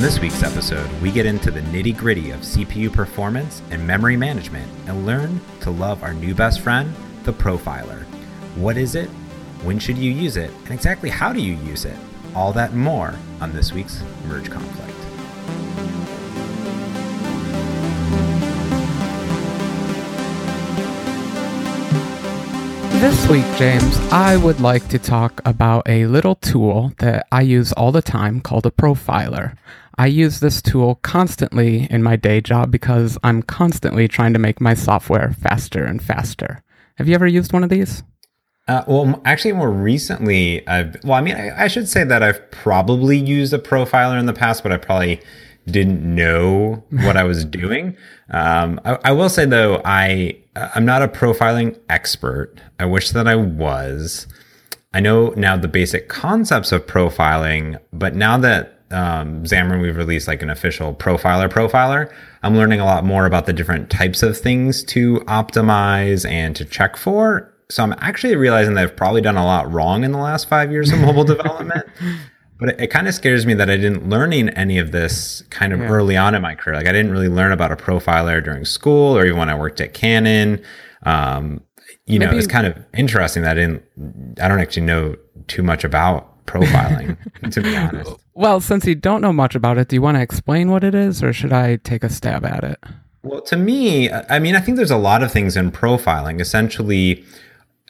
this week's episode, we get into the nitty gritty of CPU performance and memory management and learn to love our new best friend, the profiler. What is it? When should you use it? And exactly how do you use it? All that and more on this week's Merge Conflict. This week, James, I would like to talk about a little tool that I use all the time called a profiler. I use this tool constantly in my day job because I'm constantly trying to make my software faster and faster. Have you ever used one of these? Uh, well, actually, more recently, I've, well, I mean, I, I should say that I've probably used a profiler in the past, but I probably didn't know what I was doing. Um, I, I, will say though, I I'm not a profiling expert. I wish that I was. I know now the basic concepts of profiling, but now that um, Xamarin we've released like an official profiler profiler, I'm learning a lot more about the different types of things to optimize and to check for. So I'm actually realizing that I've probably done a lot wrong in the last five years of mobile development. But it, it kind of scares me that I didn't learn any of this kind of yeah. early on in my career. Like I didn't really learn about a profiler during school or even when I worked at Canon. Um, you Maybe. know, it's kind of interesting that I didn't, I don't actually know too much about profiling, to be honest. Well, since you don't know much about it, do you want to explain what it is or should I take a stab at it? Well, to me, I mean, I think there's a lot of things in profiling. Essentially,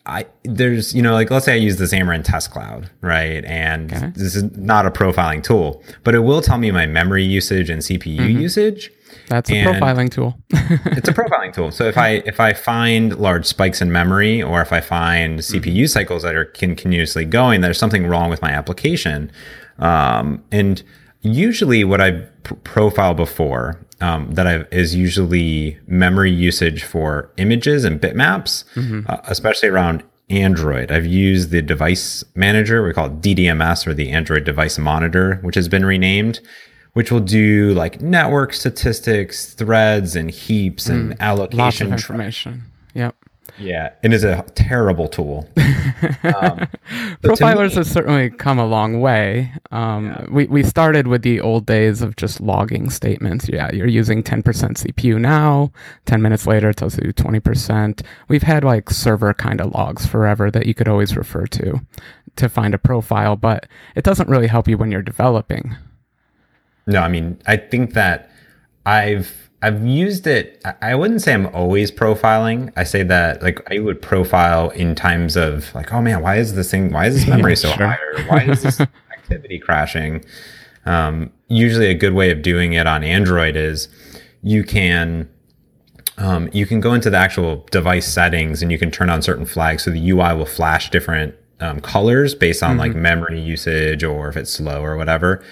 I there's you know like let's say I use the Xamarin Test Cloud, right? And okay. this is not a profiling tool, but it will tell me my memory usage and CPU mm-hmm. usage. That's a profiling tool. it's a profiling tool. So if I if I find large spikes in memory or if I find CPU mm-hmm. cycles that are continuously going, there's something wrong with my application. Um, and usually what I pr- profile before um, that I've, is usually memory usage for images and bitmaps, mm-hmm. uh, especially around Android. I've used the device manager, we call it DDMS or the Android device monitor, which has been renamed, which will do like network statistics, threads, and heaps and mm, allocation. Lots of information. Tra- yep. Yeah, and it is a terrible tool. Um, Profilers me, have certainly come a long way. Um, yeah. we, we started with the old days of just logging statements. Yeah, you're using 10% CPU now. 10 minutes later, it tells you 20%. We've had like server kind of logs forever that you could always refer to to find a profile, but it doesn't really help you when you're developing. No, I mean, I think that I've I've used it. I wouldn't say I'm always profiling. I say that like I would profile in times of like, oh man, why is this thing? Why is this memory yeah, so sure. high? Or why is this activity crashing? Um, usually, a good way of doing it on Android is you can um, you can go into the actual device settings and you can turn on certain flags so the UI will flash different um, colors based on mm-hmm. like memory usage or if it's slow or whatever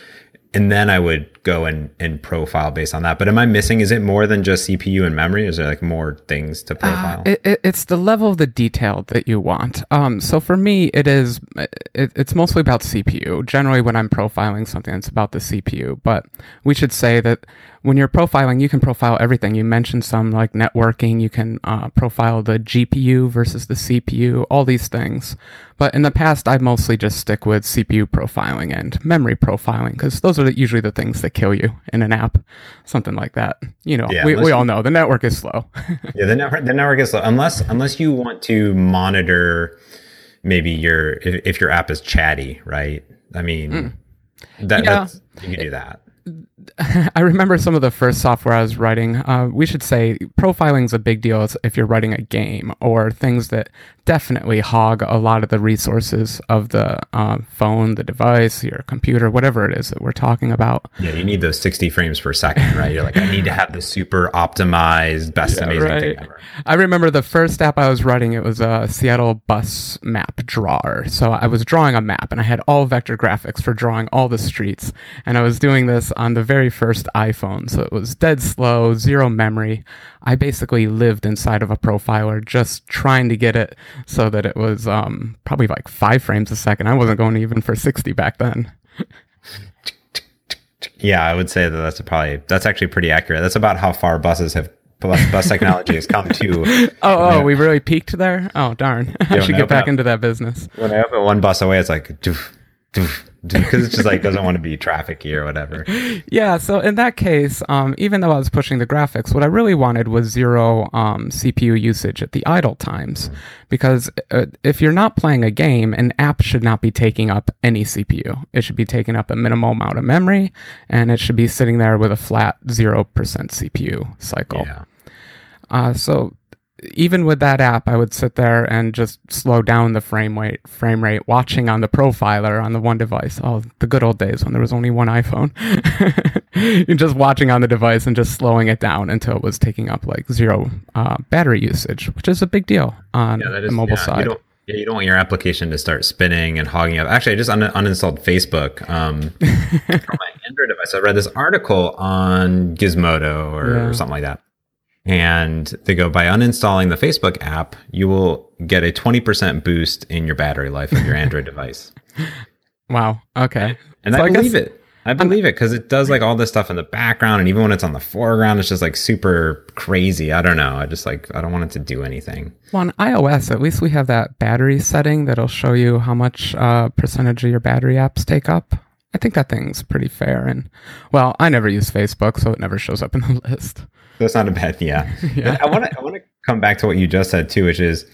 and then I would go and, and profile based on that. But am I missing? Is it more than just CPU and memory? Is there like more things to uh, profile? Uh, it, it, it's the level of the detail that you want. Um, so for me, it is it, it's mostly about CPU. Generally, when I'm profiling something, it's about the CPU. But we should say that when you're profiling, you can profile everything. You mentioned some like networking. You can uh, profile the GPU versus the CPU, all these things. But in the past, I mostly just stick with CPU profiling and memory profiling because those are usually the things that kill you in an app, something like that. You know, yeah, we, we all know the network is slow. yeah, the network the network is slow unless unless you want to monitor maybe your if, if your app is chatty, right? I mean, mm. that yeah. you can do that. I remember some of the first software I was writing. Uh, we should say profiling is a big deal if you're writing a game or things that definitely hog a lot of the resources of the uh, phone, the device, your computer, whatever it is that we're talking about. Yeah, you need those 60 frames per second, right? You're like, I need to have the super optimized, best yeah, amazing right. thing ever. I remember the first app I was writing, it was a Seattle bus map drawer. So I was drawing a map and I had all vector graphics for drawing all the streets. And I was doing this on the very first iPhone. So it was dead slow, zero memory. I basically lived inside of a profiler just trying to get it so that it was um, probably like five frames a second. I wasn't going even for 60 back then. yeah, I would say that that's probably, that's actually pretty accurate. That's about how far buses have bus, bus technology has come to. oh, oh, we really peaked there. Oh, darn! I should get back up, into that business. When I open one bus away, it's like, doof, because it's just like doesn't want to be trafficy or whatever. Yeah, so in that case, um, even though I was pushing the graphics, what I really wanted was zero um, CPU usage at the idle times. Because uh, if you're not playing a game, an app should not be taking up any CPU. It should be taking up a minimal amount of memory, and it should be sitting there with a flat 0% CPU cycle. Yeah. Uh, so even with that app, I would sit there and just slow down the frame rate, frame rate, watching on the profiler on the one device. Oh, the good old days when there was only one iPhone. Just watching on the device and just slowing it down until it was taking up like zero uh, battery usage, which is a big deal on Yeah, that the mobile yeah, side. You don't, yeah, you don't want your application to start spinning and hogging up. Actually, I just un- uninstalled Facebook um, from my Android device. I read this article on Gizmodo or, Yeah. something like that. And they go by uninstalling the Facebook app, you will get a 20% boost in your battery life of your Android device. Wow. Okay. And So I I believe guess- it. I believe it because it does like all this stuff in the background, and even when it's on the foreground, it's just like super crazy. I don't know. I just like I don't want it to do anything. Well, on iOS, at least we have that battery setting that'll show you how much uh, percentage of your battery apps take up. I think that thing's pretty fair. And well, I never use Facebook, so it never shows up in the list. That's not a bad, yeah. Yeah. I want to I want to come back to what you just said too, which is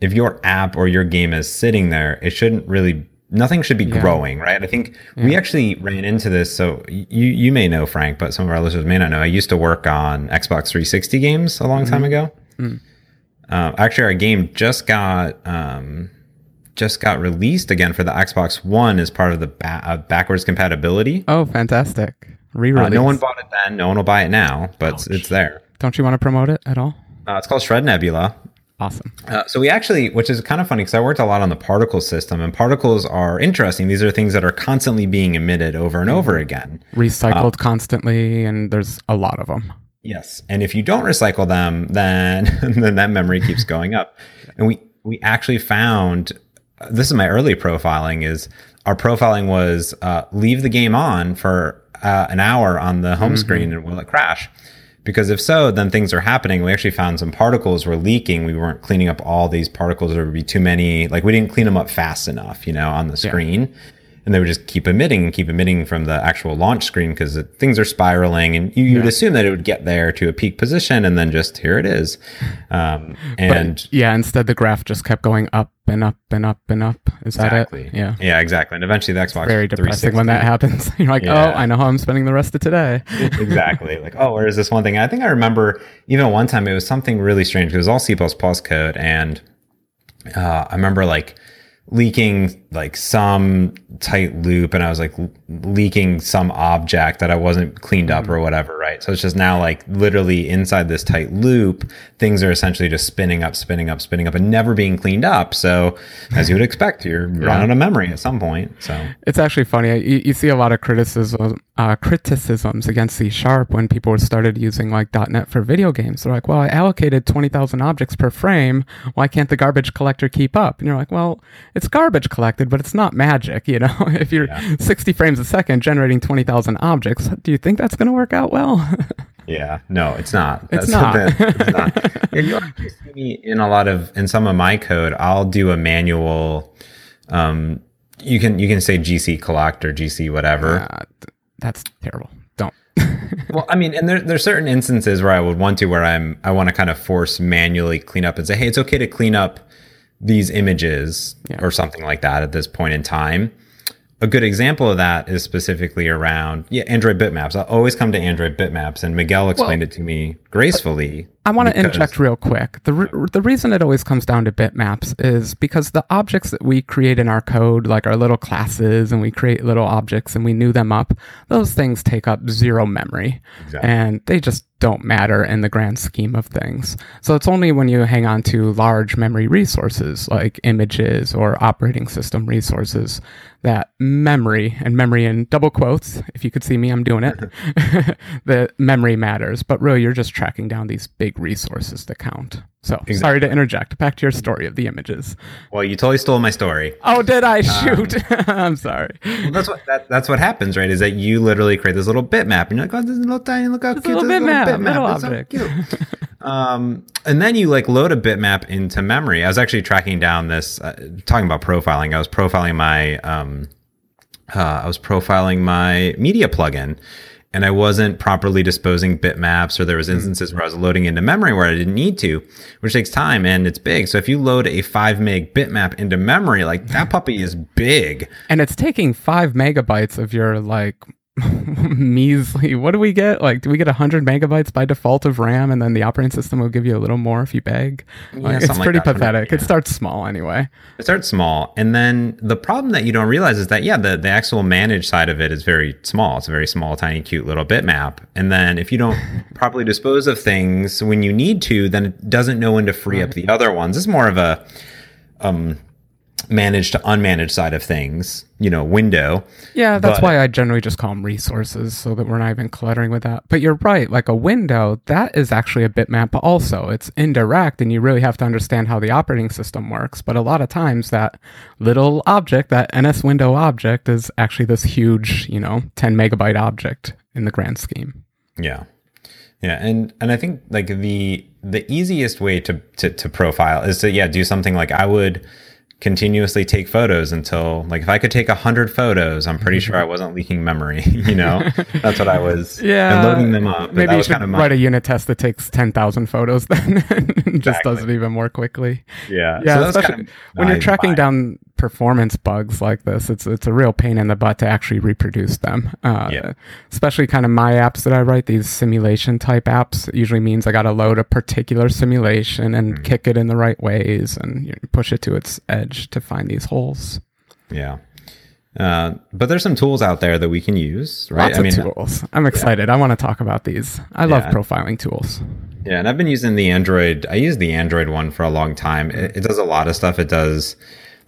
if your app or your game is sitting there, it shouldn't really nothing should be Yeah. growing, right? I think we actually ran into this. So you you may know Frank, but some of our listeners may not know. I used to work on Xbox 360 games a long Mm-hmm. time ago. Uh, actually, our game just got um, just got released again for the Xbox One as part of the ba- uh, backwards compatibility. Oh, fantastic! Uh, Re-release. no one bought it then. No one will buy it now, but it's, it's there. Don't you want to promote it at all? Uh, it's called Shred Nebula. Awesome. Uh, so we actually, which is kind of funny because I worked a lot on the particle system, and particles are interesting. These are things that are constantly being emitted over and over again. Recycled constantly, and there's a lot of them. Yes, and if you don't recycle them, then then that memory keeps going up. And we we actually found uh, this is my early profiling is our profiling was uh, leave the game on for uh, an hour on the home screen and will it crash? Because if so, then things are happening. We actually found some particles were leaking. We weren't cleaning up all these particles. There would be too many. Like we didn't clean them up fast enough, you know, on the screen and they would just keep emitting and keep emitting from the actual launch screen because things are spiraling and you, you'd assume that it would get there to a peak position and then just here it is um, and Yeah, instead the graph just kept going up and up and up and up. Is exactly that it? Yeah. yeah exactly and eventually the xbox Very depressing when that happens. You're like, Yeah. oh, I know how I'm spending the rest of today. exactly like oh where is this one thing i think i remember even one time it was something really strange it was all c++ code and uh, i remember like leaking like some tight loop and i was like leaking some object that i wasn't cleaned up or whatever right so it's just now like literally inside this tight loop things are essentially just spinning up spinning up spinning up and never being cleaned up so as you would expect you're running out of memory at some point so It's actually funny. You, you see a lot of criticism, uh, criticisms against C Sharp when people started using like .NET for video games. They're like, "Well, I allocated twenty thousand objects per frame. Why can't the garbage collector keep up?" And you're like, "Well, it's garbage collected, but it's not magic. You know, if you're sixty frames a second generating twenty thousand objects, do you think that's going to work out well?" Yeah, no, it's not. It's That's not. the- it's not. Yeah, you actually see me in a lot of in some of my code. I'll do a manual. Um, you can you can say GC collect or GC whatever. uh, that's terrible. Don't. Well, I mean, and there there's certain instances where I would want to where I'm I want to kind of force manually clean up and say, hey, it's okay to clean up these images Yeah. or something like that at this point in time. A good example of that is specifically around yeah Android bitmaps. I'll always come to Android bitmaps, and Miguel explained it to me gracefully. I want to interject real quick. The, re- the reason it always comes down to bitmaps is because the objects that we create in our code, like our little classes, and we create little objects and we new them up, those things take up zero memory. Exactly. And they just don't matter in the grand scheme of things. So it's only when you hang on to large memory resources like images or operating system resources that memory and memory in double quotes, if you could see me, I'm doing it, the memory matters. But really, you're just tracking down these big resources to count. So sorry to interject. Back to your story of the images. Well, you totally stole my story. Oh, did I shoot? I'm sorry. Well, that's what that, that's what happens, right? Is that you literally create this little bitmap, and you're like, "Oh, this is a little tiny, look how cute little this bitmap, little It's so object." cute." um, and then you like load a bitmap into memory. I was actually tracking down this, uh, talking about profiling. I was profiling my um, uh, I was profiling my media plugin and I wasn't properly disposing bitmaps or there was mm-hmm. instances where I was loading into memory where I didn't need to, which takes time and it's big. So if you load a five meg bitmap into memory, like that puppy is big. And it's taking five megabytes of your like measly. What do we get? Like do we get 100 megabytes by default of ram and then the operating system will give you a little more if you beg? Like, it's pretty like pathetic. Yeah. it starts small anyway. It starts small. And then the problem that you don't realize is that yeah the, the actual managed side of it is very small. It's a very small tiny cute little bitmap. And then if you don't properly dispose of things when you need to then it doesn't know when to free right. up the other ones. It's more of a um managed to unmanaged side of things, you know, window. Yeah, that's but, why I generally just call them resources so that we're not even cluttering with that. But you're right, like a window, that is actually a bitmap also. It's indirect and you really have to understand how the operating system works. But a lot of times that little object, that NS window object is actually this huge, you know, 10 megabyte object in the grand scheme. Yeah. Yeah, and and I think like the the easiest way to to, to profile is to yeah do something like I would continuously take photos until like if I could take a hundred photos, I'm pretty sure I wasn't leaking memory. you know, that's what I was. Yeah, and loading them up. Maybe you should kind of write a unit test that takes ten thousand photos, then just exactly. does it even more quickly. Yeah, yeah. So especially kind of when you're tracking down performance bugs like this, it's it's a real pain in the butt to actually reproduce them. Uh, yeah. Especially kind of my apps that I write, these simulation type apps, usually means I got to load a particular simulation and mm-hmm. kick it in the right ways and you know, push it to its edge to find these holes. Yeah. Uh, but there's some tools out there that we can use, right? Lots I mean, tools. I'm excited. Yeah. I want to talk about these. I love profiling tools. Yeah, and I've been using the Android. I use the Android one for a long time. It, it does a lot of stuff. It does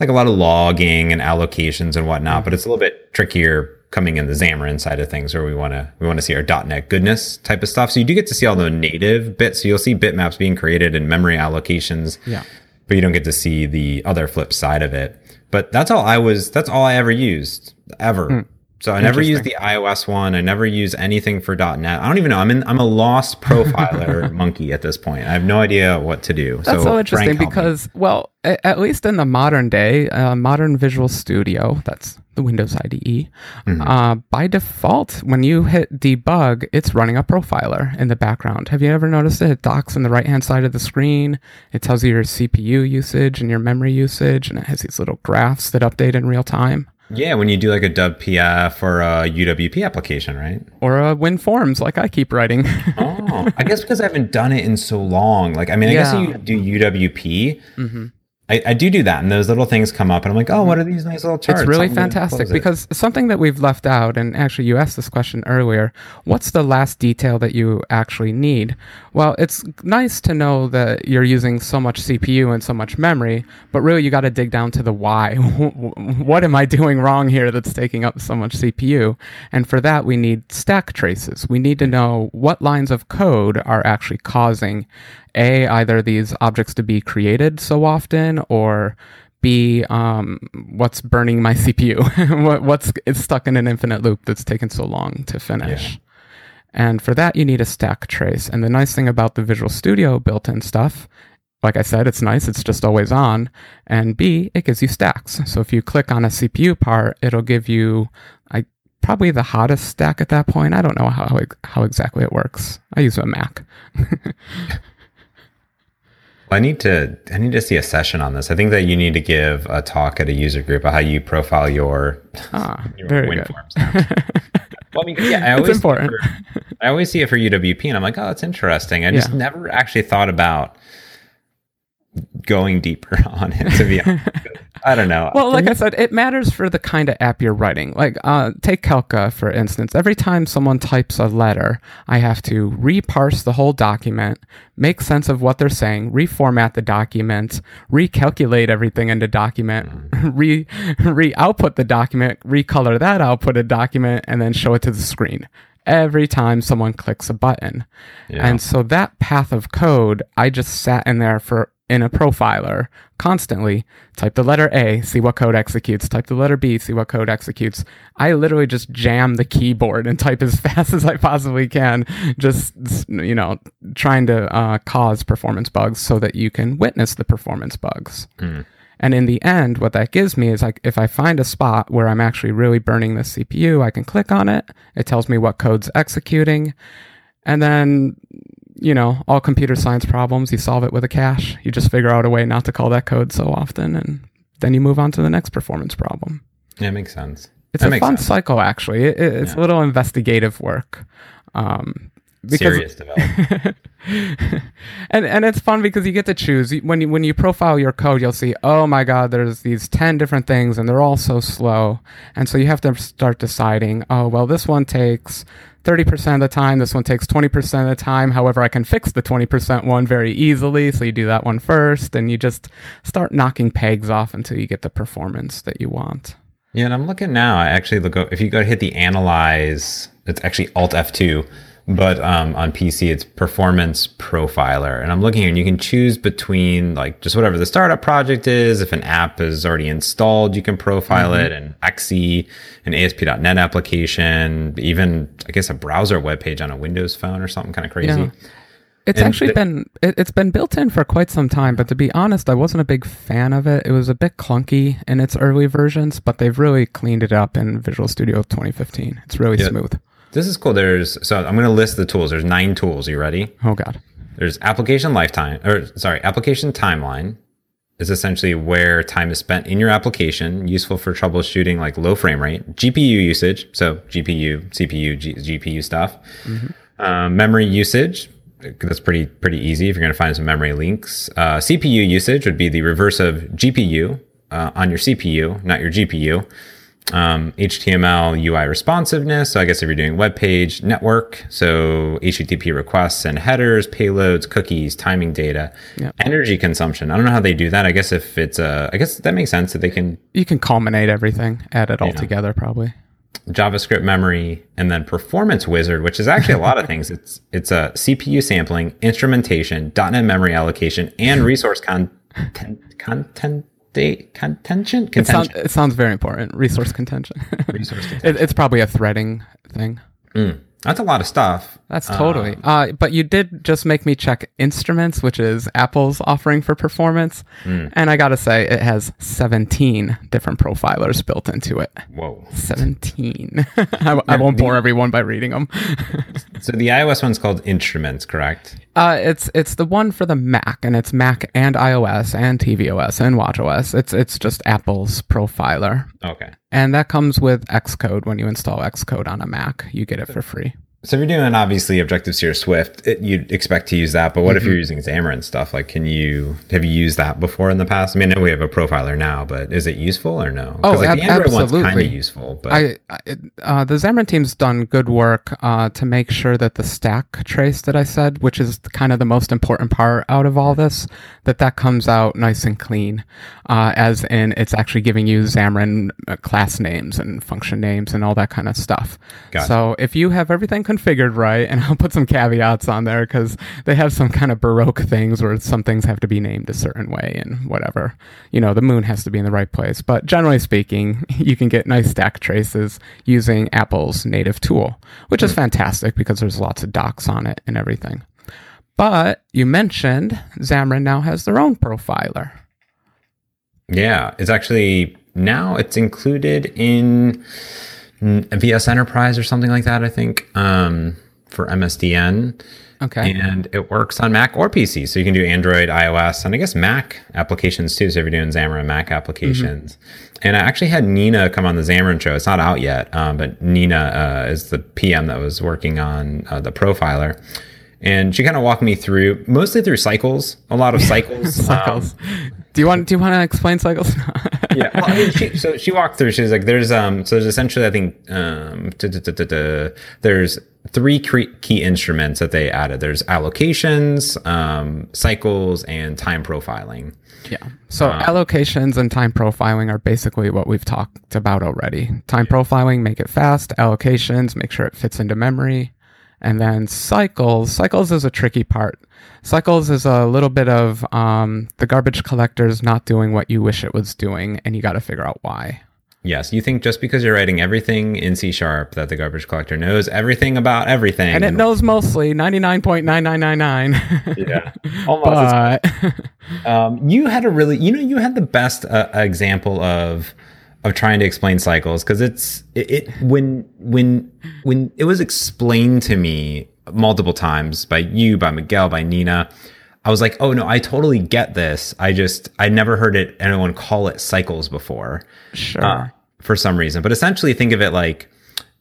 like a lot of logging and allocations and whatnot, but it's a little bit trickier coming in the Xamarin side of things where we want to we want to see our .NET goodness type of stuff. So you do get to see all the native bits. So you'll see bitmaps being created and memory allocations. Yeah. But you don't get to see the other flip side of it. But that's all I was that's all I ever used ever. Mm. So I never use the iOS one. I never use anything for .NET. I don't even know. I'm in. I'm a lost profiler monkey at this point. I have no idea what to do. That's so, so interesting Frank, because, well, at least in the modern day, uh, modern Visual Studio, that's the Windows IDE, mm-hmm. uh, by default, when you hit debug, it's running a profiler in the background. Have you ever noticed it? It docks on the right hand side of the screen. It tells you your CPU usage and your memory usage, and it has these little graphs that update in real time. Yeah, when you do like a WPF or a UWP application, right? Or a Win Forms, like I keep writing. oh, I guess because I haven't done it in so long. Like, I mean, I yeah. guess you do UWP, mm-hmm. I, I, do do that, and those little things come up, and I'm like, oh, what are these nice little charts? It's really Something fantastic because something that we've left out, and actually, you asked this question earlier. What's the last detail that you actually need? Well, it's nice to know that you're using so much CPU and so much memory, but really, you got to dig down to the why. what am I doing wrong here that's taking up so much CPU? And for that, we need stack traces. We need to know what lines of code are actually causing a either these objects to be created so often or b um, what's burning my cpu what, what's it's stuck in an infinite loop that's taken so long to finish yeah. and for that you need a stack trace and the nice thing about the visual studio built-in stuff like I said, it's nice. It's just always on. And B, it gives you stacks. So if you click on a CPU part, it'll give you I, probably the hottest stack at that point. I don't know how, how exactly it works. I use a Mac. I need to I need to see a session on this. I think that you need to give a talk at a user group about how you profile your, ah, your very good. forms. well, I mean, yeah, I always, important. For, I always see it for UWP, and I'm like, oh, that's interesting. I just yeah. never actually thought about going deeper on it. To be honest, I don't know. Well, like I said, it matters for the kind of app you're writing. Like, uh, take Calca, for instance. Every time someone types a letter, I have to reparse the whole document, make sense of what they're saying, reformat the document, recalculate everything in the document, re re output the document, recolor that outputted document, and then show it to the screen every time someone clicks a button. Yeah. And so that path of code, I just sat in there for in a profiler constantly type the letter A, see what code executes, type the letter B, see what code executes. I literally just jam the keyboard and type as fast as I possibly can, just, you know, trying to uh, cause performance bugs so that you can witness the performance bugs. Mm. And in the end, what that gives me is like if I find a spot where I'm actually really burning the CPU, I can click on it. It tells me what code's executing. And then, you know, all computer science problems, you solve it with a cache. You just figure out a way not to call that code so often. And then you move on to the next performance problem. Yeah, it makes sense. It's That a fun sense. cycle, actually. It, it- it's a Yeah. little investigative work. Um, Serious development. and and it's fun because you get to choose. When you when you profile your code you'll see oh my god there's these 10 different things and they're all so slow. And so you have to start deciding oh well this one takes 30% of the time. This one takes 20% of the time. However i can fix the 20% one very easily. So you do that one first and you just start knocking pegs off until you get the performance that you want. Yeah, and I'm looking now. I actually look if you go hit the analyze, it's actually Alt F2, but um, on PC it's Performance Profiler, and I'm looking here, and you can choose between like just whatever the startup project is. If an app is already installed, you can profile it, and XE, an ASP.NET application, even I guess a browser web page on a Windows phone or something kind of crazy. Yeah. It's And actually the- been it, it's been built in for quite some time, but to be honest, I wasn't a big fan of it. It was a bit clunky in its early versions, but they've really cleaned it up in Visual Studio 2015. It's really Yeah. smooth. This is cool. There's so I'm going to list the tools. There's nine tools. You ready? Oh god. There's application lifetime, or sorry, application timeline is essentially where time is spent in your application, useful for troubleshooting like low frame rate, GPU usage, so GPU, CPU, G- GPU stuff, um, memory usage. That's pretty pretty easy if you're going to find some memory links. Uh, CPU usage would be the reverse of GPU uh, on your CPU, not your GPU um, HTML UI responsiveness. So I guess if you're doing web page network, so HTTP requests and headers, payloads, cookies, timing data, Yeah. energy consumption. I don't know how they do that. I guess if it's uh, I guess that makes sense that they can You can culminate everything, add it all Yeah. together probably. JavaScript memory and then performance wizard, which is actually a lot of things. It's it's a CPU sampling, instrumentation, .NET memory allocation, and resource content content date contention It, sound, it sounds very important. Resource contention. Resource it, it's probably a threading thing. Mm. That's a lot of stuff. That's totally. Uh, but you did just make me check instruments, which is Apple's offering for performance. And I got to say, it has 17 different profilers built into it. Whoa. 17. I, I won't bore everyone by reading them. So the iOS one's called Instruments, correct? Uh, it's it's the one for the Mac, and it's Mac and iOS and tvOS and watchOS. It's it's just Apple's profiler, Okay. and that comes with Xcode. When you install Xcode on a Mac, you get it for free. So if you're doing obviously Objective C or Swift, it, you'd expect to use that. But what if Mm-hmm. you're using Xamarin stuff? Like, can you have you used that before in the past? I mean, I know we have a profiler now, but is it useful or no? Oh, like ab- the Android one's kind of absolutely. useful, but I, I uh, the Xamarin team's done good work uh, to make sure that the stack trace that I said, which is kind of the most important part out of all this, that that comes out nice and clean, uh, as in it's actually giving you Xamarin uh, class names and function names and all that kind of stuff. Gotcha. So if you have everything configured right, and I'll put some caveats on there because they have some kind of baroque things where some things have to be named a certain way and whatever. You know, the moon has to be in the right place. But generally speaking, you can get nice stack traces using Apple's native tool, which is hmm. fantastic because there's lots of docs on it and everything. But you mentioned Xamarin now has their own profiler. yeah, it's actually now it's included in VS Enterprise or something like that. I think um, for MSDN. Okay. And it works on Mac or PC. So you can do Android, iOS, and I guess Mac applications too. So if you're doing Xamarin Mac applications. And I actually had Nina come on the Xamarin show. It's not out yet, um, but Nina uh, is the PM that was working on uh, the profiler. And she kind of walked me through, mostly through cycles, a lot of cycles. cycles. Um, do you want do you want to explain cycles? yeah. Well, I mean, she, so she walked through. She was like, "There's um, so there's essentially, I think, um, duh, duh, duh, there's three key instruments that they added. There's allocations, um, cycles, and time profiling. Yeah. So allocations and time profiling are basically what we've talked about already. Time profiling, make it fast. Allocations, make sure it fits into memory. And then cycles. Cycles is a tricky part. Cycles is a little bit of um, the garbage collector's not doing what you wish it was doing, and you got to figure out why. Yes, you think just because you're writing everything in C sharp that the garbage collector knows everything about everything, and it knows mostly ninety nine point nine nine nine nine. Yeah, almost. but Um, you had a really, you know, you had the best uh, example of of trying to explain cycles because it's it, it when when when it was explained to me multiple times by you, by Miguel, by Nina. I was like, oh no, I totally get this. I just I never heard it anyone call it cycles before sure. uh, for some reason. But essentially, think of it like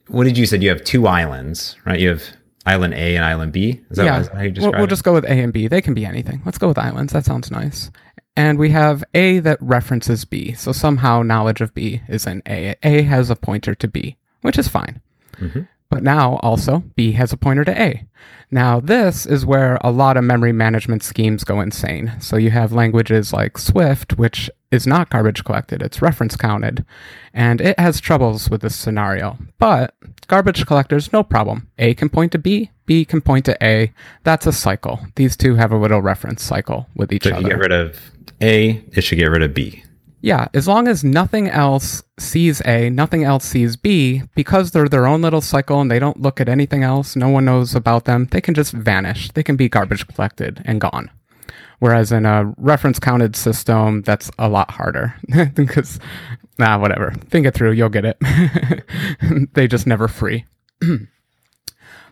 what did you said? You have two islands, right? You have island A and island B. Is that, yeah, how you we'll, we'll just go with A and B. They can be anything. Let's go with islands. That sounds nice. And we have A that references B. So somehow knowledge of B is in A. A has a pointer to B, which is fine. Mhm. But now also B has a pointer to A. Now this is where a lot of memory management schemes go insane. So you have languages like Swift, which is not garbage collected, it's reference counted, and it has troubles with this scenario. But garbage collectors, no problem. A can point to B, B can point to A. That's a cycle. These two have a little reference cycle with each So other. you get rid of A, it should get rid of B. Yeah, as long as nothing else sees A, nothing else sees B, because they're their own little cycle and they don't look at anything else, no one knows about them, they can just vanish. They can be garbage collected and gone. Whereas in a reference counted system, that's a lot harder because, nah, whatever. Think it through, you'll get it. they just never free.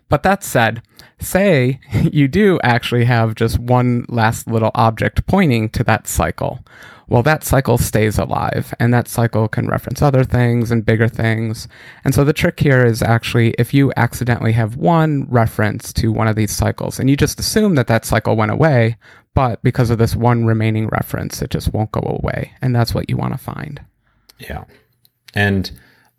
But that said, say you do actually have just one last little object pointing to that cycle. Well, that cycle stays alive, and that cycle can reference other things and bigger things. And so the trick here is actually if you accidentally have one reference to one of these cycles, and you just assume that that cycle went away, but because of this one remaining reference, it just won't go away. And that's what you want to find. Yeah. And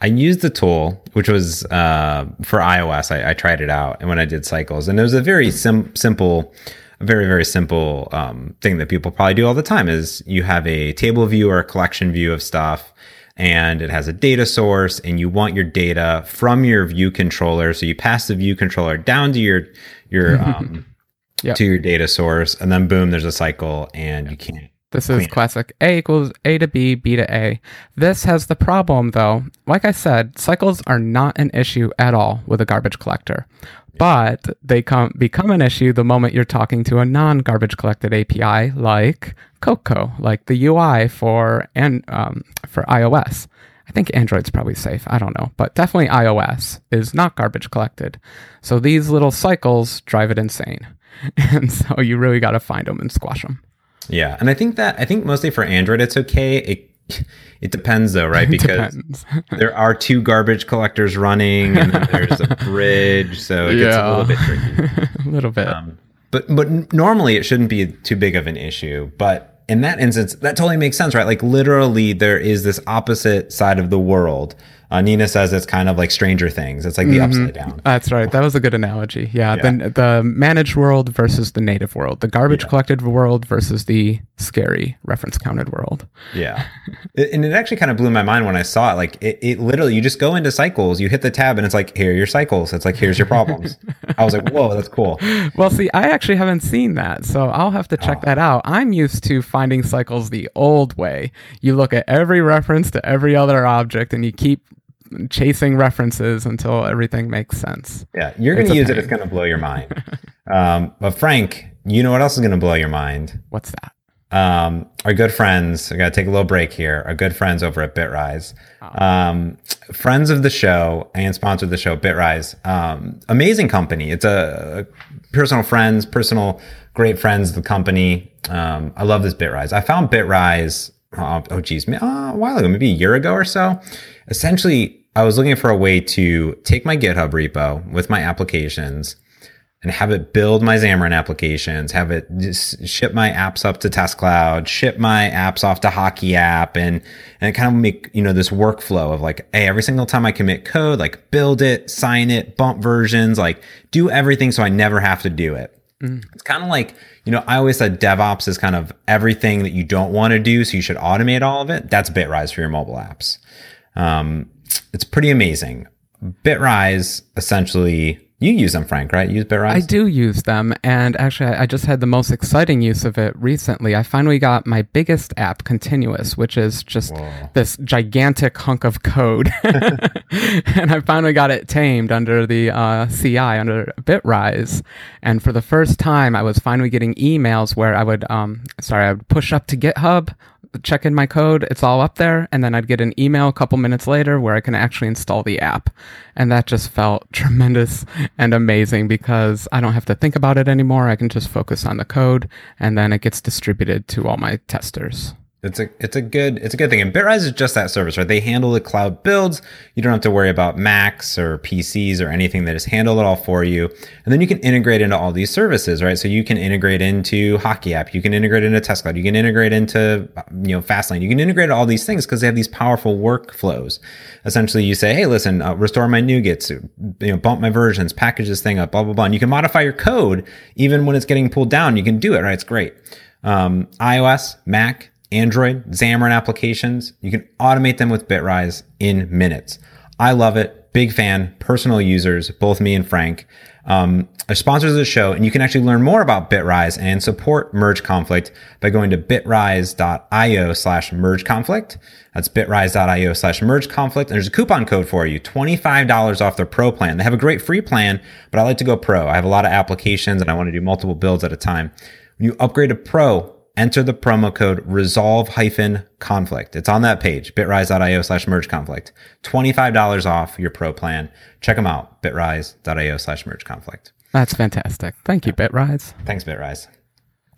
I used the tool, which was uh, for iOS. I, I tried it out, and when I did cycles, and it was a very sim- simple, very very simple um, thing that people probably do all the time. Is you have a table view or a collection view of stuff, and it has a data source, and you want your data from your view controller. So you pass the view controller down to your your um, Yep. to your data source, and then boom, there's a cycle, and you can't. This is classic A equals A to B, B to A. This has the problem, though. Like I said, cycles are not an issue at all with a garbage collector, but they come become an issue the moment you're talking to a non-garbage collected API like Cocoa, like the UI for and um, for iOS. I think Android's probably safe. I don't know, but definitely iOS is not garbage collected. So these little cycles drive it insane, and so you really got to find them and squash them. Yeah, and I think that I think mostly for Android it's okay. It it depends though, right? Because there are two garbage collectors running, and then there's a bridge, so it gets a little bit tricky. a little bit. Um, but but normally it shouldn't be too big of an issue. But in that instance, that totally makes sense, right? Like literally, there is this opposite side of the world. Uh, Nina says it's kind of like Stranger Things. It's like the upside down. That's right. That was a good analogy. Yeah, Yeah. The, the managed world versus the native world, the garbage collected world versus the scary reference counted world. Yeah. And it actually kind of blew my mind when I saw it. Like it, it literally, you just go into cycles, you hit the tab and it's like, here are your cycles. It's like, here's your problems. I was like, whoa, that's cool. Well, see, I actually haven't seen that, so I'll have to check that out. I'm used to finding cycles the old way. You look at every reference to every other object and you keep chasing references until everything makes sense. Yeah. You're going to a use it. It's going to blow your mind. Um, but Frank, you know what else is going to blow your mind? What's that? um, our good friends, I got to take a little break here. Our good friends over at Bitrise, um, friends of the show and sponsor of the show, Bitrise, um, amazing company. It's a personal friends, personal great friends of the company. Um, I love this Bitrise. I found Bitrise, uh, oh geez, uh, a while ago, maybe a year ago or so. Essentially, I was looking for a way to take my GitHub repo with my applications and have it build my Xamarin applications, have it ship my apps up to Test Cloud, ship my apps off to Hockey App, and and kind of make you know this workflow of like, hey, every single time I commit code, like build it, sign it, bump versions, like do everything so I never have to do it. It's kind of like, you know, I always said DevOps is kind of everything that you don't want to do, so you should automate all of it. That's Bitrise for your mobile apps. Um, it's pretty amazing. Bitrise essentially you use them, Frank, right? You use Bitrise? I do use them. And actually, I just had the most exciting use of it recently. I finally got my biggest app, Continuous, which is just Whoa. this gigantic hunk of code. and I finally got it tamed under the uh, CI, under Bitrise. And for the first time, I was finally getting emails where I would, um, sorry, I would push up to GitHub check in my code, it's all up there, and then I'd get an email a couple minutes later where I can actually install the app. And that just felt tremendous and amazing because I don't have to think about it anymore. I can just focus on the code and then it gets distributed to all my testers. It's a it's a good it's a good thing. And Bitrise is just that service, right? They handle the cloud builds. You don't have to worry about Macs or PCs or anything. They just handle it all for you. And then you can integrate into all these services, right? So you can integrate into Hockey app, you can integrate into Test Cloud, you can integrate into you know Fastlane, you can integrate all these things because they have these powerful workflows. Essentially, you say, hey, listen, uh, restore my NuGets, you know, bump my versions, package this thing up, blah blah blah. And you can modify your code even when it's getting pulled down. You can do it, right? It's great. Um, iOS, Mac, Android, Xamarin applications, you can automate them with Bitrise in minutes. I love it. Big fan, personal users, both me and Frank. Um, are sponsors of the show, and you can actually learn more about Bitrise and support Merge Conflict by going to bitrise.io slash merge conflict. That's bitrise.io slash merge conflict. And there's a coupon code for you, $25 off their pro plan. They have a great free plan, but I like to go pro. I have a lot of applications and I want to do multiple builds at a time. When you upgrade to pro, enter the promo code resolve hyphen conflict. It's on that page, bitrise.io slash merge conflict. $25 off your pro plan. Check them out, bitrise.io slash merge conflict. That's fantastic. Thank you, Bitrise. Thanks, Bitrise.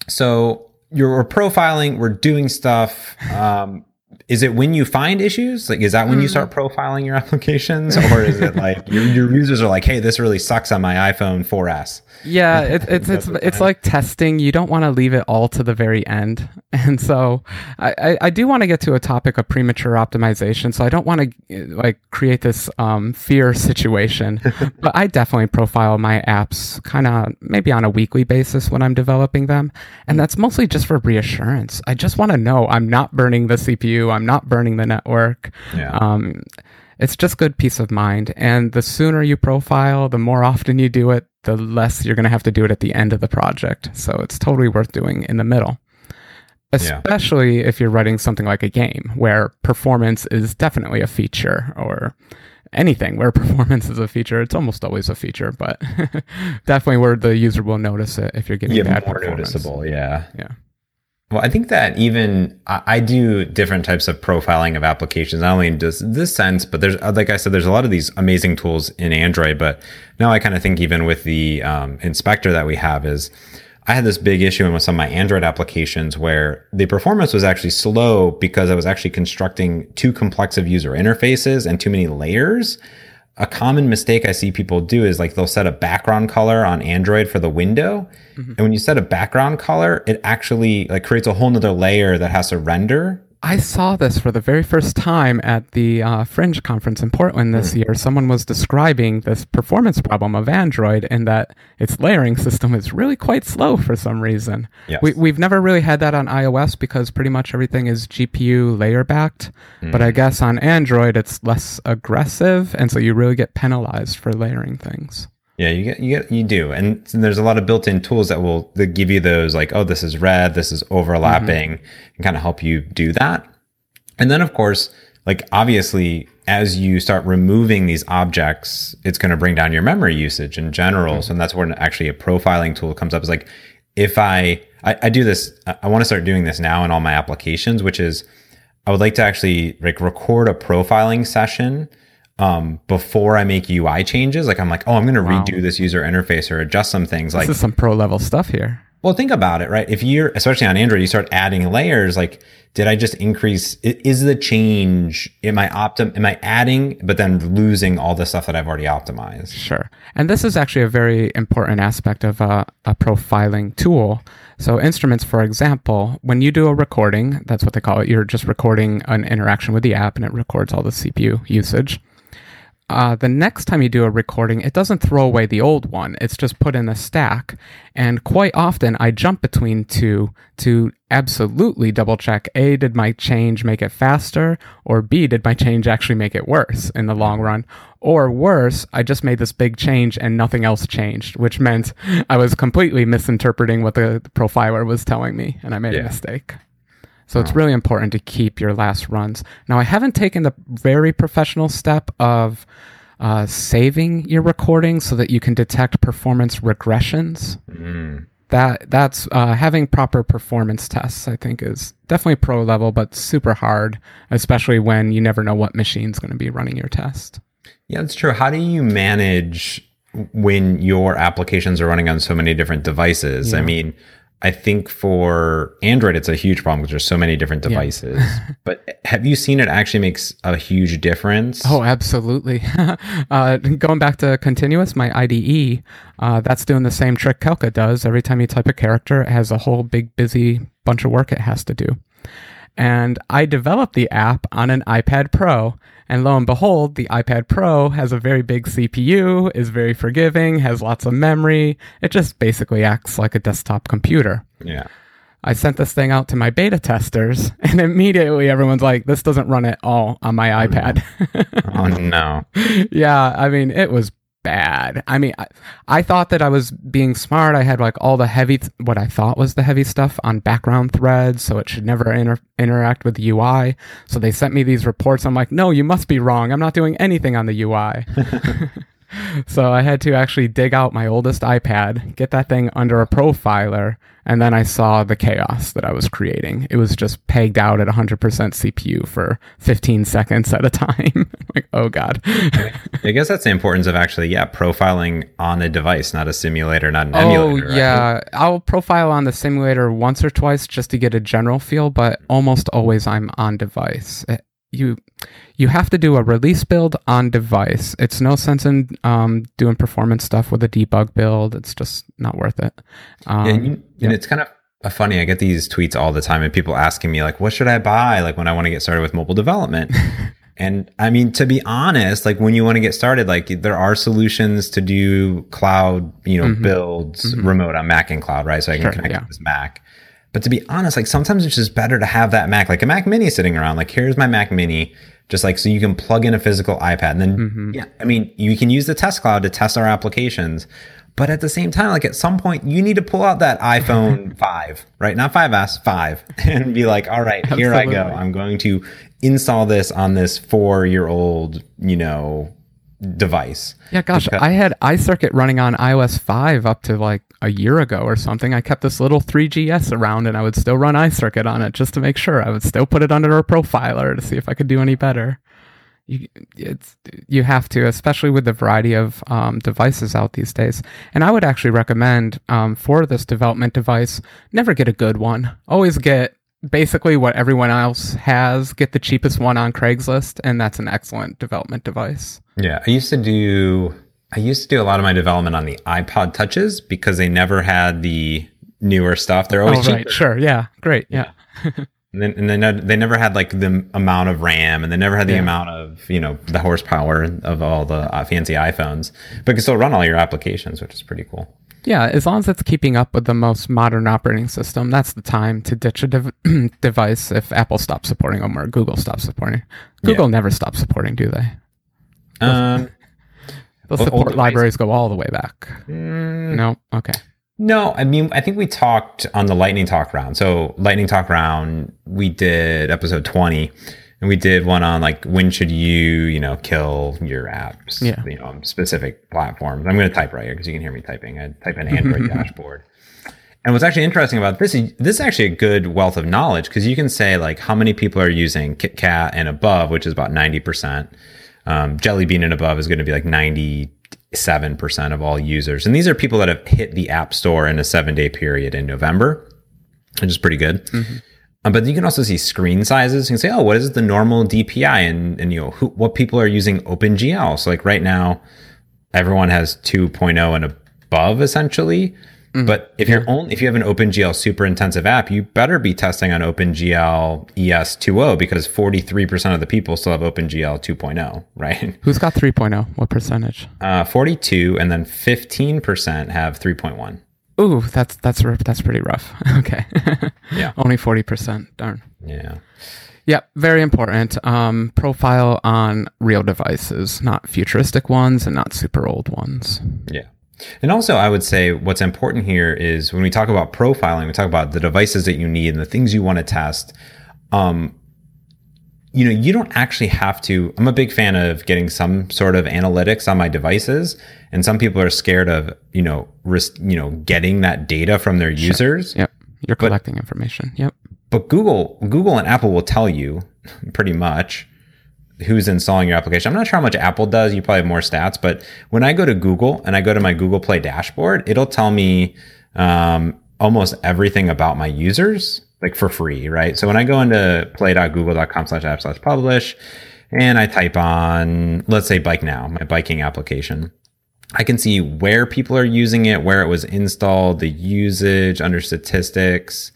So you're profiling, we're doing stuff. Um, is it when you find issues? Like, is that when you start profiling your applications? Or is it like your, your users are like, hey, this really sucks on my iPhone 4S? Yeah, it, it's it's it's like testing. You don't want to leave it all to the very end, and so I, I, I do want to get to a topic of premature optimization. So I don't want to like create this um, fear situation, but I definitely profile my apps kind of maybe on a weekly basis when I'm developing them, and that's mostly just for reassurance. I just want to know I'm not burning the CPU, I'm not burning the network. Yeah. Um, it's just good peace of mind. And the sooner you profile, the more often you do it, the less you're going to have to do it at the end of the project. So it's totally worth doing in the middle. Especially if you're writing something like a game where performance is definitely a feature or anything where performance is a feature. It's almost always a feature, but definitely where the user will notice it if you're getting Yeah, bad more performance. noticeable. Yeah. Yeah. Well, I think that even I, do different types of profiling of applications, not only in this, this sense, but there's, like I said, there's a lot of these amazing tools in Android. But now I kind of think even with the um, inspector that we have is I had this big issue with some of my Android applications where the performance was actually slow because I was actually constructing too complex of user interfaces and too many layers. A common mistake I see people do is like they'll set a background color on Android for the window. Mm-hmm. And when you set a background color, it actually like creates a whole nother layer that has to render. I saw this for the very first time at the uh, Fringe conference in Portland this Hmm. year. Someone was describing this performance problem of Android in that its layering system is really quite slow for some reason. Yes. We, we've never really had that on iOS because pretty much everything is GPU layer backed. But Hmm. I guess on Android, it's less aggressive. And so you really get penalized for layering things. Yeah, you get you get you do, and there's a lot of built-in tools that will that give you those like, oh, this is red, this is overlapping, mm-hmm. and kind of help you do that. And then, of course, like obviously, as you start removing these objects, it's going to bring down your memory usage in general. Mm-hmm. So that's when actually a profiling tool comes up. Is like, if I I, I do this, I, I want to start doing this now in all my applications, which is I would like to actually like record a profiling session um, before I make UI changes. Like I'm like, oh, I'm going to redo this user interface or adjust some things. Like, This is some pro level stuff here. well, think about it, right? If you're, especially on Android, you start adding layers. Like, did I just increase? Is the change? Am I optim? Am I adding, but then losing all the stuff that I've already optimized? Sure. And this is actually a very important aspect of a, a profiling tool. So, instruments, for example, when you do a recording, that's what they call it, you're just recording an interaction with the app and it records all the CPU usage. Uh, the next time you do a recording, it doesn't throw away the old one. It's just put in a stack. And quite often, I jump between two to absolutely double check A, did my change make it faster? Or B, did my change actually make it worse in the long run? Or worse, I just made this big change and nothing else changed, which meant I was completely misinterpreting what the, profiler was telling me and I made Yeah. a mistake. So it's really important to keep your last runs. Now, I haven't taken the very professional step of uh, saving your recording so that you can detect performance regressions. Mm. That that's uh, having proper performance tests. I think is definitely pro level, but super hard, especially when you never know what machine's going to be running your test. Yeah, that's true. How do you manage when your applications are running on so many different devices? I mean, I think for Android, it's a huge problem because there's so many different devices. but have you seen it actually makes a huge difference? Oh, absolutely. uh, going back to continuous, my IDE, uh, that's doing the same trick Calca does. Every time you type a character, it has a whole big, busy bunch of work it has to do. And I developed the app on an iPad Pro. And lo and behold, the iPad Pro has a very big CPU, is very forgiving, has lots of memory. It just basically acts like a desktop computer. Yeah. I sent this thing out to my beta testers, and immediately everyone's like, this doesn't run at all on my oh, iPad. Oh no. yeah, I mean, it was bad. I mean, I, I thought that I was being smart. I had like all the heavy, what I thought was the heavy stuff on background threads, so it should never inter- interact with the UI. So they sent me these reports. I'm like, no, you must be wrong. I'm not doing anything on the UI. so I had to actually dig out my oldest iPad, get that thing under a profiler, and then I saw the chaos that I was creating. It was just pegged out at 100% CPU for 15 seconds at a time. like, oh god. I guess that's the importance of actually, yeah, profiling on a device, not a simulator, not an Oh emulator. right? yeah, I'll profile on the simulator once or twice just to get a general feel, but almost always I'm on device. Eh, You you have to do a release build on device. It's no sense in um, doing performance stuff with a debug build. It's just not worth it. Um, Yeah, and, you, and it's kind of funny. I get these tweets all the time, and people asking me like, "What should I buy?" Like when I want to get started with mobile development. and I mean, to be honest, like when you want to get started, like there are solutions to do cloud, you know, builds remote on Mac and cloud, right? So I can Sure, connect yeah. to this Mac. But to be honest, like sometimes it's just better to have that Mac, like a Mac Mini sitting around. Like here's my Mac Mini, just like so you can plug in a physical iPad, and then mm-hmm. yeah, I mean you can use the test cloud to test our applications. But at the same time, like at some point, you need to pull out that iPhone 5, right? Not 5S, 5, and be like, all right, here I go. I'm going to install this on this four year old, you know, device. Yeah, gosh, I had iCircuit running on iOS 5 up to like a year ago or something. I kept this little 3GS around and I would still run iCircuit on it just to make sure. I would still put it under a profiler to see if I could do any better. You, it's, you have to, especially with the variety of um, devices out these days. And I would actually recommend um, for this development device, never get a good one. Always get basically what everyone else has. Get the cheapest one on Craigslist, and that's an excellent development device. Yeah, I used to do I used to do a lot of my development on the iPod touches because they never had the newer stuff. They're always Oh, cheaper. right. Sure. Yeah. Great. Yeah. And then, and then they never had like the amount of RAM, and they never had the Yeah. amount of you know the horsepower of all the uh, fancy iPhones, but it can still run all your applications, which is pretty cool. Yeah. As long as it's keeping up with the most modern operating system, that's the time to ditch a dev- device if Apple stops supporting them or Google stops supporting. Google never stops supporting, do they? Um, old support libraries go all the way back. mm, No. Okay. no, I mean I think we talked on the Lightning Talk round. So Lightning Talk round, we did episode twenty, and we did one on like when should you you know kill your apps, Yeah. you know on specific platforms. I'm going to type right here because you can hear me typing. I type in Android dashboard. And what's actually interesting about this is this is actually a good wealth of knowledge because you can say like how many people are using KitKat and above, which is about 90%. Um, Jelly Bean and above is going to be like 97% of all users. And these are people that have hit the App Store in a seven day period in November, which is pretty good. Um, but you can also see screen sizes. You can say, oh, what is the normal DPI? And, and you know, who, what people are using OpenGL. So like right now, everyone has 2.0 and above essentially. But if you're only if you have an OpenGL super intensive app, you better be testing on OpenGL ES 2.0 because 43% of the people still have OpenGL 2.0, right? Who's got 3.0? What percentage? Uh, 42 and then 15% have 3.1. Ooh, that's that's that's pretty rough. okay. Yeah. Only 40%. Darn. Yeah. Yep, very important. Um, profile on real devices, not futuristic ones and not super old ones. Yeah. And also, I would say what's important here is when we talk about profiling, we talk about the devices that you need and the things you want to test. Um, you know, you don't actually have to. I'm a big fan of getting some sort of analytics on my devices, and some people are scared of you know, risk, you know, getting that data from their users. Yep, you're collecting information. Yep. But Google, Google and Apple will tell you pretty much who's installing your application. I'm not sure how much Apple does. You probably have more stats, but when I go to Google and I go to my Google Play dashboard, it'll tell me um, almost everything about my users, like for free, right? So when I go into play.google.com slash app slash publish and I type on, let's say Bike Now, my biking application, I can see where people are using it, where it was installed, the usage under statistics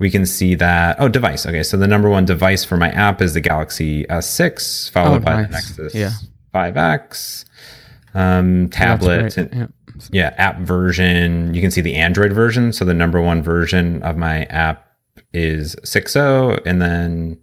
we can see that oh device. Okay so the number one device for my app is the galaxy s6 followed Oh, by the nexus Yeah. 5x um tablet and- Yep. yeah app version. You can see the android version. So the number one version of my app is 6.0 and then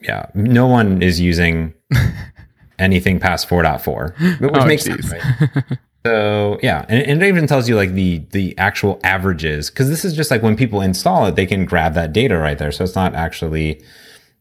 yeah no one is using anything past 4.4 which Oh, makes sense right so yeah, and, and it even tells you like the the actual averages because this is just like when people install it, they can grab that data right there. So it's not actually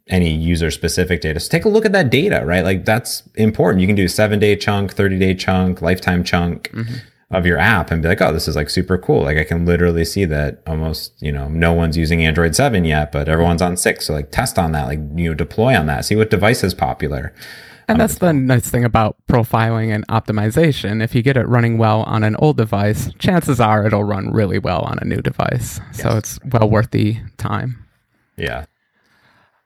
any user specific data. So take a look at that data, right? Like that's important. You can do seven day chunk, thirty day chunk, lifetime chunk mm-hmm. of your app, and be like, oh, this is like super cool. Like I can literally see that almost you know no one's using Android seven yet, but everyone's on six. So like test on that, like you know deploy on that, see what device is popular. And that's the nice thing about profiling and optimization. If you get it running well on an old device, chances are it'll run really well on a new device. So it's well worth the time. Yeah.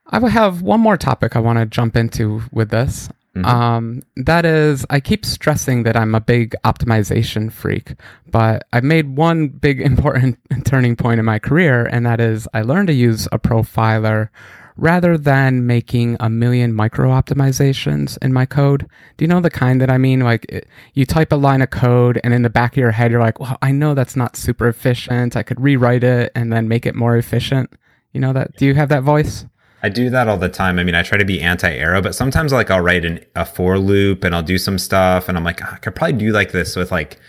I will have one more topic I want to jump into with this. Um, that is, I keep stressing that I'm a big optimization freak, but I've made one big important turning point in my career, and that is I learned to use a profiler rather than making a million micro optimizations in my code. Do you know the kind that I mean? Like, it, you type a line of code, and in the back of your head, you're like, well, I know that's not super efficient. I could rewrite it and then make it more efficient. You know that? Do you have that voice? I do that all the time. I mean, I try to be anti-arrow, but sometimes like I'll write an, a for loop and I'll do some stuff and I'm like, "Ah, I could probably do like this with like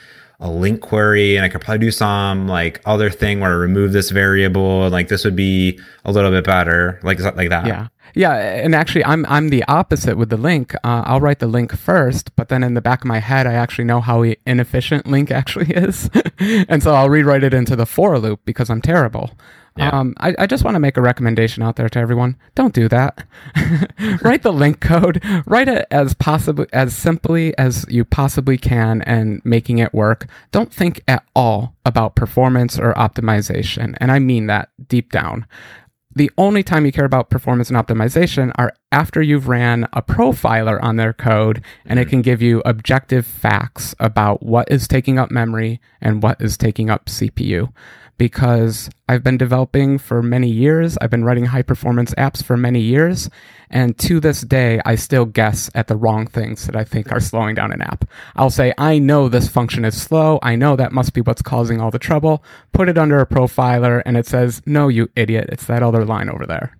a LINQ query and I could probably do some like other thing where I remove this variable like this would be a little bit better, like like that. Yeah. Yeah, and actually, I'm I'm the opposite with the LINQ. Uh, I'll write the LINQ first, but then in the back of my head, I actually know how inefficient LINQ actually is, and so I'll rewrite it into the for loop because I'm terrible. Yeah. Um, I, I just want to make a recommendation out there to everyone: don't do that. write the LINQ code, write it as possibly as simply as you possibly can, and making it work. Don't think at all about performance or optimization, and I mean that deep down the only time you care about performance and optimization are after you've ran a profiler on their code and it can give you objective facts about what is taking up memory and what is taking up CPU. Because I've been developing for many years, I've been writing high performance apps for many years, and to this day, I still guess at the wrong things that I think are slowing down an app. I'll say, I know this function is slow. I know that must be what's causing all the trouble. Put it under a profiler, and it says, No, you idiot. It's that other line over there.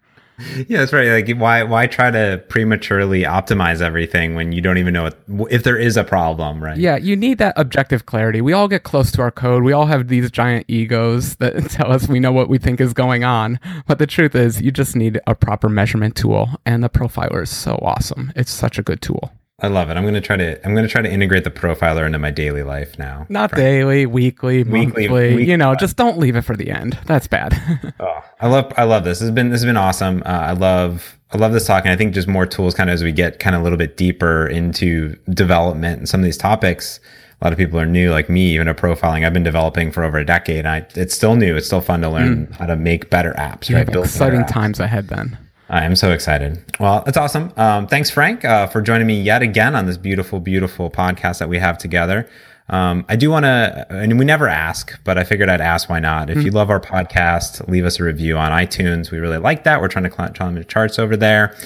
Yeah, that's right. Like, why why try to prematurely optimize everything when you don't even know what, if there is a problem, right? Yeah, you need that objective clarity. We all get close to our code. We all have these giant egos that tell us we know what we think is going on. But the truth is, you just need a proper measurement tool, and the profiler is so awesome. It's such a good tool. I love it. I'm gonna try to I'm gonna try to integrate the profiler into my daily life now. Not daily, weekly, Weekly- monthly. weekly you know, just don't leave it for the end. That's bad. Oh, I love I love this. This has been this has been awesome. Uh, I love I love this talk, and I think just more tools, kind of as we get kind of a little bit deeper into development and some of these topics. A lot of people are new, like me, even at profiling. I've been developing for over a decade. And I, it's still new. It's still fun to learn how to make better apps, You right? Build exciting times ahead then. I am so excited. Well, that's awesome. Um, thanks, Frank, uh, for joining me yet again on this beautiful, beautiful podcast that we have together. Um, I do want to, and we never ask, but I figured I'd ask why not. If mm-hmm. you love our podcast, leave us a review on iTunes. We really like that. We're trying to climb the charts over there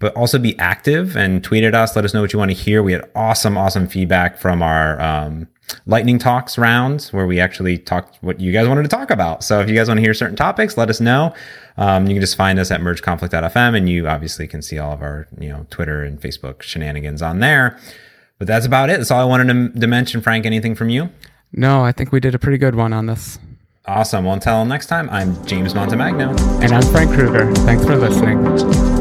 but also be active and tweet at us. Let us know what you want to hear. We had awesome, awesome feedback from our um, lightning talks rounds where we actually talked what you guys wanted to talk about. So if you guys want to hear certain topics, let us know. Um, you can just find us at mergeconflict.fm and you obviously can see all of our, you know, Twitter and Facebook shenanigans on there. But that's about it. That's all I wanted to, to mention. Frank, anything from you? No, I think we did a pretty good one on this. Awesome. Well, until next time, I'm James Montemagno. And I'm Frank Krueger. Thanks for listening.